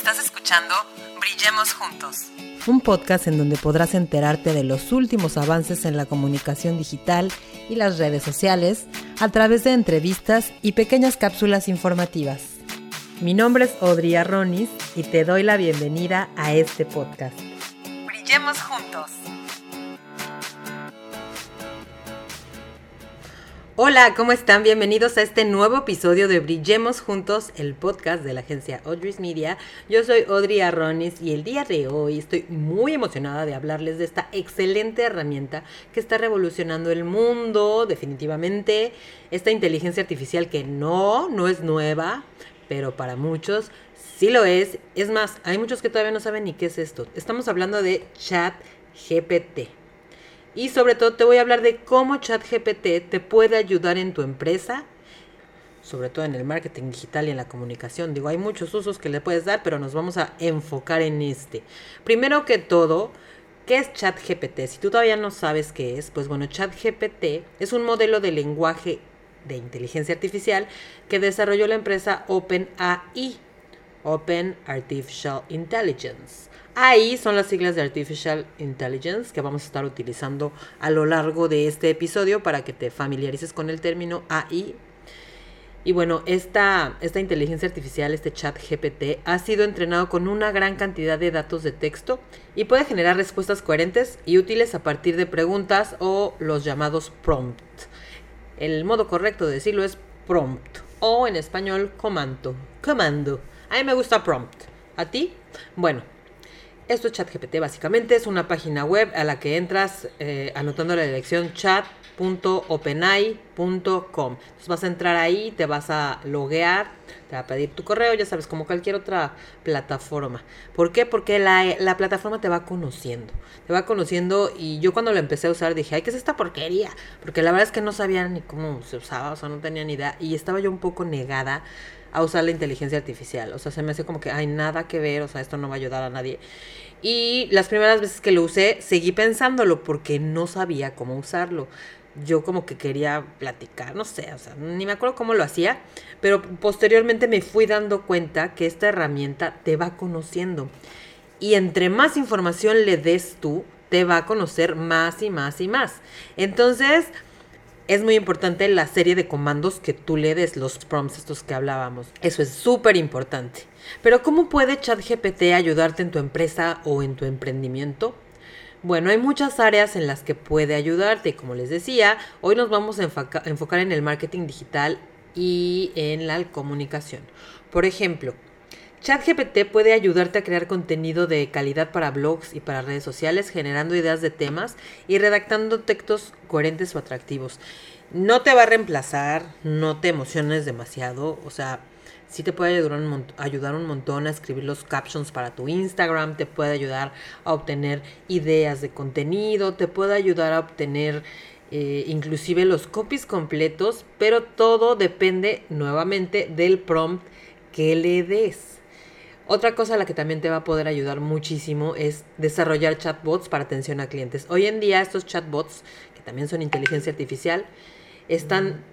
Estás escuchando Brillemos Juntos. Un podcast en donde podrás enterarte de los últimos avances en la comunicación digital y las redes sociales a través de entrevistas y pequeñas cápsulas informativas. Mi nombre es Audrey Arronis y te doy la bienvenida a este podcast. Brillemos Juntos. Hola, ¿cómo están? Bienvenidos a este nuevo episodio de Brillemos Juntos, el podcast de la agencia Audrey's Media. Yo soy Audrey Arronis y el día de hoy estoy muy emocionada de hablarles de esta excelente herramienta que está revolucionando el mundo, definitivamente. Esta inteligencia artificial que no, no es nueva, pero para muchos sí lo es. Es más, hay muchos que todavía no saben ni qué es esto. Estamos hablando de Chat GPT. Y sobre todo te voy a hablar de cómo ChatGPT te puede ayudar en tu empresa, sobre todo en el marketing digital y en la comunicación. Digo, hay muchos usos que le puedes dar, pero nos vamos a enfocar en este. Primero que todo, ¿qué es ChatGPT? Si tú todavía no sabes qué es, pues bueno, ChatGPT es un modelo de lenguaje de inteligencia artificial que desarrolló la empresa OpenAI, Open Artificial Intelligence. Ahí son las siglas de Artificial Intelligence que vamos a estar utilizando a lo largo de este episodio para que te familiarices con el término AI. Y bueno, esta, esta inteligencia artificial, este chat GPT, ha sido entrenado con una gran cantidad de datos de texto y puede generar respuestas coherentes y útiles a partir de preguntas o los llamados prompt. El modo correcto de decirlo es prompt o en español comando. Comando. A mí me gusta prompt. ¿A ti? Bueno, esto es ChatGPT básicamente, es una página web a la que entras eh, anotando la dirección chat.openai.com. Entonces vas a entrar ahí, te vas a loguear, te va a pedir tu correo, ya sabes, como cualquier otra plataforma. ¿Por qué? Porque la, la plataforma te va conociendo, te va conociendo y yo cuando la empecé a usar dije, ay, ¿qué es esta porquería? Porque la verdad es que no sabía ni cómo se usaba, o sea, no tenía ni idea y estaba yo un poco negada a usar la inteligencia artificial. O sea, se me hace como que hay nada que ver, o sea, esto no va a ayudar a nadie. Y las primeras veces que lo usé, seguí pensándolo porque no sabía cómo usarlo. Yo como que quería platicar, no sé, o sea, ni me acuerdo cómo lo hacía, pero posteriormente me fui dando cuenta que esta herramienta te va conociendo. Y entre más información le des tú, te va a conocer más y más y más. Entonces, es muy importante la serie de comandos que tú le des, los prompts estos que hablábamos. Eso es súper importante. Pero ¿cómo puede ChatGPT ayudarte en tu empresa o en tu emprendimiento? Bueno, hay muchas áreas en las que puede ayudarte. Como les decía, hoy nos vamos a enfocar en el marketing digital y en la comunicación. Por ejemplo, ChatGPT puede ayudarte a crear contenido de calidad para blogs y para redes sociales, generando ideas de temas y redactando textos coherentes o atractivos. No te va a reemplazar, no te emociones demasiado, o sea, sí te puede ayudar un, montón a escribir los captions para tu Instagram, te puede ayudar a obtener ideas de contenido, te puede ayudar a obtener eh, inclusive los copies completos, pero todo depende nuevamente del prompt que le des. Otra cosa a la que también te va a poder ayudar muchísimo es desarrollar chatbots para atención a clientes. Hoy en día estos chatbots, que también son inteligencia artificial, están,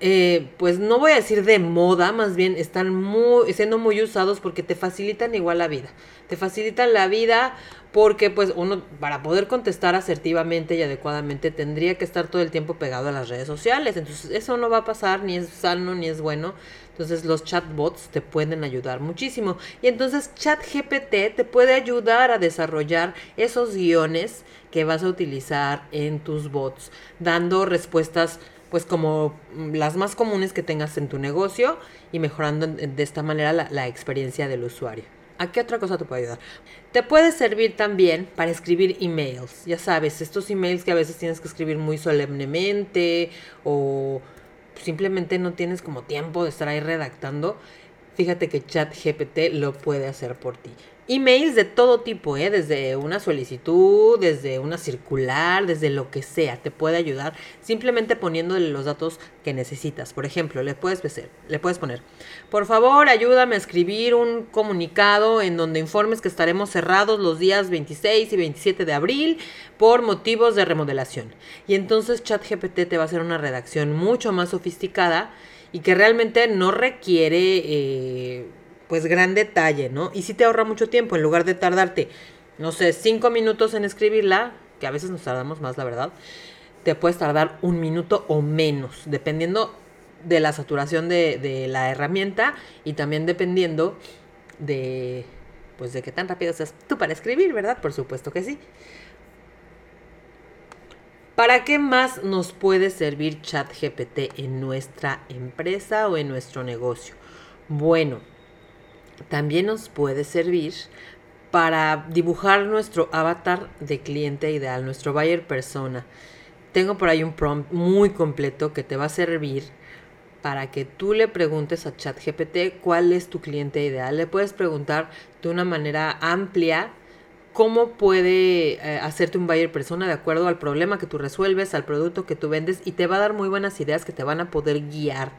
eh, pues no voy a decir de moda, más bien están muy, siendo muy usados porque te facilitan igual la vida. Te facilitan la vida porque pues uno para poder contestar asertivamente y adecuadamente tendría que estar todo el tiempo pegado a las redes sociales. Entonces eso no va a pasar, ni es sano, ni es bueno. Entonces los chatbots te pueden ayudar muchísimo. Y entonces ChatGPT te puede ayudar a desarrollar esos guiones que vas a utilizar en tus bots, dando respuestas pues como las más comunes que tengas en tu negocio y mejorando de esta manera la, la experiencia del usuario. ¿A qué otra cosa te puede ayudar? Te puede servir también para escribir emails. Ya sabes, estos emails que a veces tienes que escribir muy solemnemente o simplemente no tienes como tiempo de estar ahí redactando. Fíjate que ChatGPT lo puede hacer por ti. Emails de todo tipo, ¿eh? desde una solicitud, desde una circular, desde lo que sea, te puede ayudar simplemente poniéndole los datos que necesitas. Por ejemplo, le puedes, le puedes poner, por favor, ayúdame a escribir un comunicado en donde informes que estaremos cerrados los días 26 y 27 de abril por motivos de remodelación. Y entonces ChatGPT te va a hacer una redacción mucho más sofisticada y que realmente no requiere... Eh, pues gran detalle, ¿no? Y sí te ahorra mucho tiempo, en lugar de tardarte, no sé, cinco minutos en escribirla, que a veces nos tardamos más, la verdad, te puedes tardar un minuto o menos, dependiendo de la saturación de, la herramienta y también dependiendo de, pues de qué tan rápido seas tú para escribir, ¿verdad? Por supuesto que sí. ¿Para qué más nos puede servir ChatGPT en nuestra empresa o en nuestro negocio? Bueno, también nos puede servir para dibujar nuestro avatar de cliente ideal, nuestro buyer persona. Tengo por ahí un prompt muy completo que te va a servir para que tú le preguntes a ChatGPT cuál es tu cliente ideal. Le puedes preguntar de una manera amplia cómo puede eh, hacerte un buyer persona de acuerdo al problema que tú resuelves, al producto que tú vendes y te va a dar muy buenas ideas que te van a poder guiar.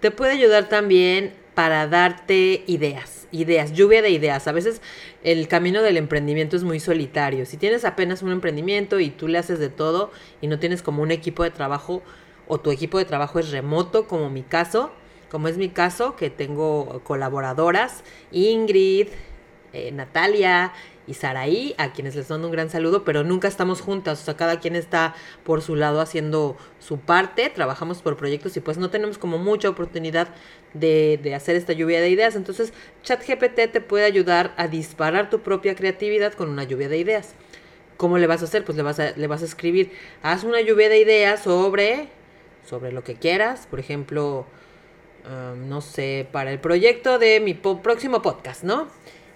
Te puede ayudar también para darte ideas, ideas, lluvia de ideas. A veces el camino del emprendimiento es muy solitario. Si tienes apenas un emprendimiento y tú le haces de todo y no tienes como un equipo de trabajo o tu equipo de trabajo es remoto, como mi caso, como es mi caso, que tengo colaboradoras, Ingrid, eh, Natalia y Saraí, a quienes les mando un gran saludo, pero nunca estamos juntas, o sea, cada quien está por su lado haciendo su parte, trabajamos por proyectos y pues no tenemos como mucha oportunidad de, de hacer esta lluvia de ideas. Entonces, ChatGPT te puede ayudar a disparar tu propia creatividad con una lluvia de ideas. ¿Cómo le vas a hacer? Pues le vas a, le vas a escribir, haz una lluvia de ideas sobre, sobre lo que quieras, por ejemplo, um, no sé, para el proyecto de mi próximo podcast, ¿no?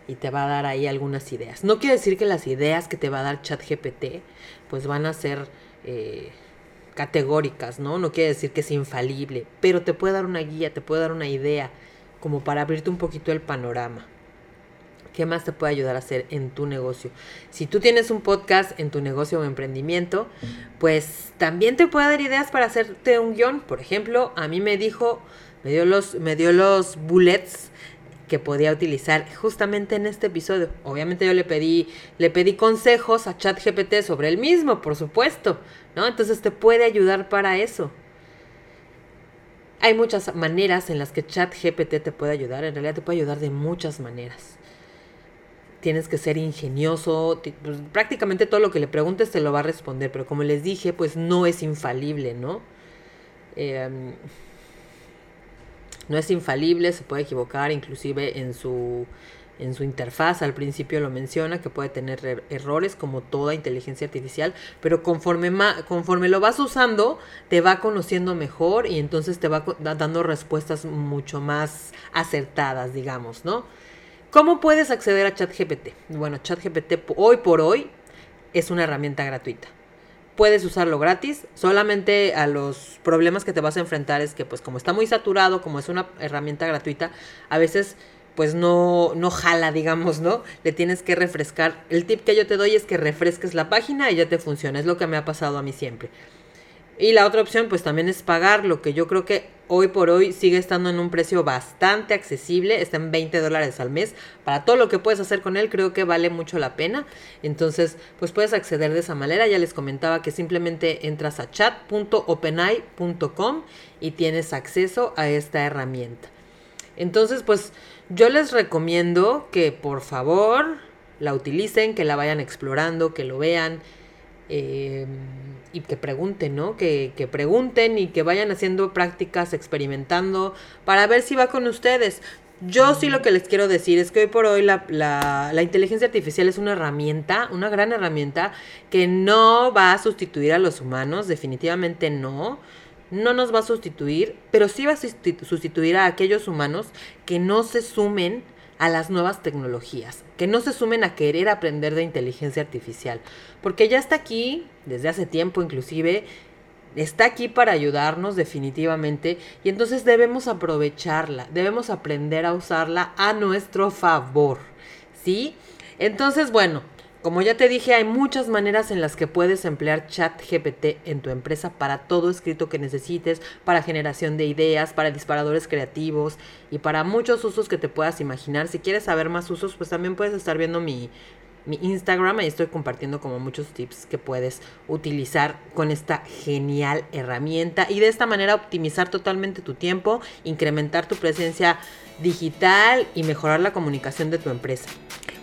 Y te va a dar ahí algunas ideas. No quiere decir que las ideas que te va a dar ChatGPT pues van a ser eh, categóricas, ¿no? No quiere decir que es infalible, pero te puede dar una guía, te puede dar una idea como para abrirte un poquito el panorama. ¿Qué más te puede ayudar a hacer en tu negocio? Si tú tienes un podcast en tu negocio o emprendimiento, pues también te puede dar ideas para hacerte un guion. Por ejemplo, a mí me dijo, me dio los, me dio los bullets que podía utilizar justamente en este episodio. Obviamente yo le pedí, le pedí consejos a ChatGPT sobre el mismo, por supuesto, ¿no? Entonces te puede ayudar para eso. Hay muchas maneras en las que ChatGPT te puede ayudar, en realidad te puede ayudar de muchas maneras. Tienes que ser ingenioso, pues, prácticamente todo lo que le preguntes te lo va a responder, pero como les dije, pues no es infalible, ¿no? Eh, no es infalible, se puede equivocar, inclusive en su, en su interfaz al principio lo menciona, que puede tener er, errores como toda inteligencia artificial, pero conforme, conforme lo vas usando, te va conociendo mejor y entonces te va dando respuestas mucho más acertadas, digamos, ¿no? ¿Cómo puedes acceder a ChatGPT? Bueno, ChatGPT hoy por hoy es una herramienta gratuita puedes usarlo gratis. Solamente a los problemas que te vas a enfrentar es que pues como está muy saturado, como es una herramienta gratuita, a veces pues no, no jala, digamos, ¿no? Le tienes que refrescar. El tip que yo te doy es que refresques la página y ya te funciona. Es lo que me ha pasado a mí siempre. Y la otra opción pues también es pagar, lo que yo creo que hoy por hoy sigue estando en un precio bastante accesible, está en 20 dólares al mes. Para todo lo que puedes hacer con él creo que vale mucho la pena. Entonces pues puedes acceder de esa manera. Ya les comentaba que simplemente entras a chat.openai.com y tienes acceso a esta herramienta. Entonces pues yo les recomiendo que por favor la utilicen, que la vayan explorando, que lo vean. Eh, y que pregunten, ¿no? Que, que, pregunten y que vayan haciendo prácticas, experimentando, para ver si va con ustedes. Yo sí lo que les quiero decir es que hoy por hoy la, la, la, inteligencia artificial es una herramienta, una gran herramienta que no va a sustituir a los humanos, definitivamente no. No nos va a sustituir, pero sí va a sustituir a aquellos humanos que no se sumen a las nuevas tecnologías, que no se sumen a querer aprender de inteligencia artificial, porque ya está aquí, desde hace tiempo inclusive, está aquí para ayudarnos definitivamente y entonces debemos aprovecharla, debemos aprender a usarla a nuestro favor, ¿sí? Entonces, bueno, como ya te dije, hay muchas maneras en las que puedes emplear ChatGPT en tu empresa para todo escrito que necesites, para generación de ideas, para disparadores creativos y para muchos usos que te puedas imaginar. Si quieres saber más usos, pues también puedes estar viendo mi, mi Instagram, ahí estoy compartiendo como muchos tips que puedes utilizar con esta genial herramienta y de esta manera optimizar totalmente tu tiempo, incrementar tu presencia digital y mejorar la comunicación de tu empresa.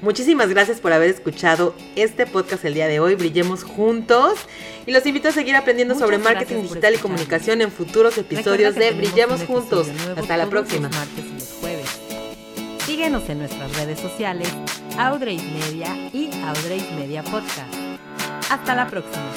Muchísimas gracias por haber escuchado este podcast el día de hoy. Brillemos juntos. Y los invito a seguir aprendiendo sobre marketing digital y comunicación en futuros episodios de Brillemos Juntos. Hasta la próxima. Síguenos en nuestras redes sociales, Audreys Media y Audreys Media Podcast. Hasta la próxima.